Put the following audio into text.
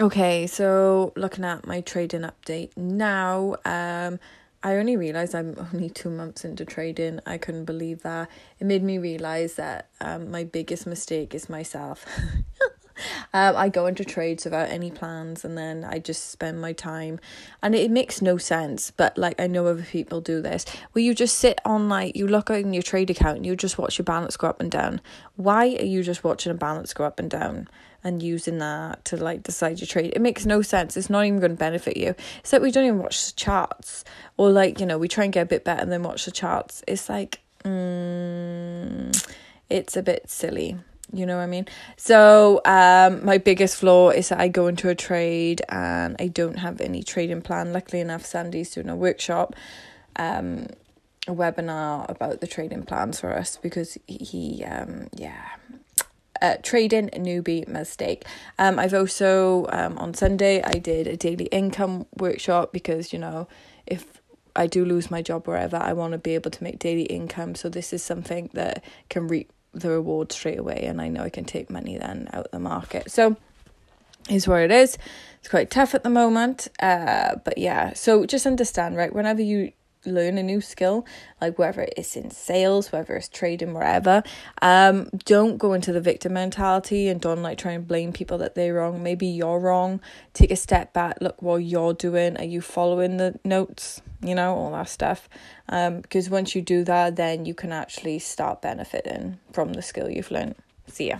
Okay, so looking at my trading update now, um, I only realized I'm only two months into trading. I couldn't believe that. It made me realize that um, my biggest mistake is myself. um, I go into trades without any plans and then I just spend my time. And it makes no sense, but like I know other people do this where you just sit on like you look in your trade account and you just watch your balance go up and down. Why are you just watching a balance go up and down? and using that to like decide your trade. It makes no sense. It's not even going to benefit you. It's like we don't even watch the charts, or like you know we try and get a bit better and then watch the charts. It's like mm, it's a bit silly. You know what I mean? So, um, my biggest flaw is that I go into a trade and I don't have any trading plan. Luckily enough, Sandy's doing a workshop, um, a webinar about the trading plans for us because he, um, yeah, uh, trading newbie mistake. Um, I've also um, on Sunday I did a daily income workshop because you know if I do lose my job wherever I want to be able to make daily income. So this is something that can reap the reward straight away, and I know I can take money then out the market. So is where it is. It's quite tough at the moment, uh, but yeah. So just understand, right? Whenever you learn a new skill, like whether it's in sales, whether it's trading, wherever, um, don't go into the victim mentality and don't like try and blame people that they're wrong. Maybe you're wrong. Take a step back, look what you're doing. Are you following the notes? You know, all that stuff. Um, because once you do that, then you can actually start benefiting from the skill you've learned. See ya.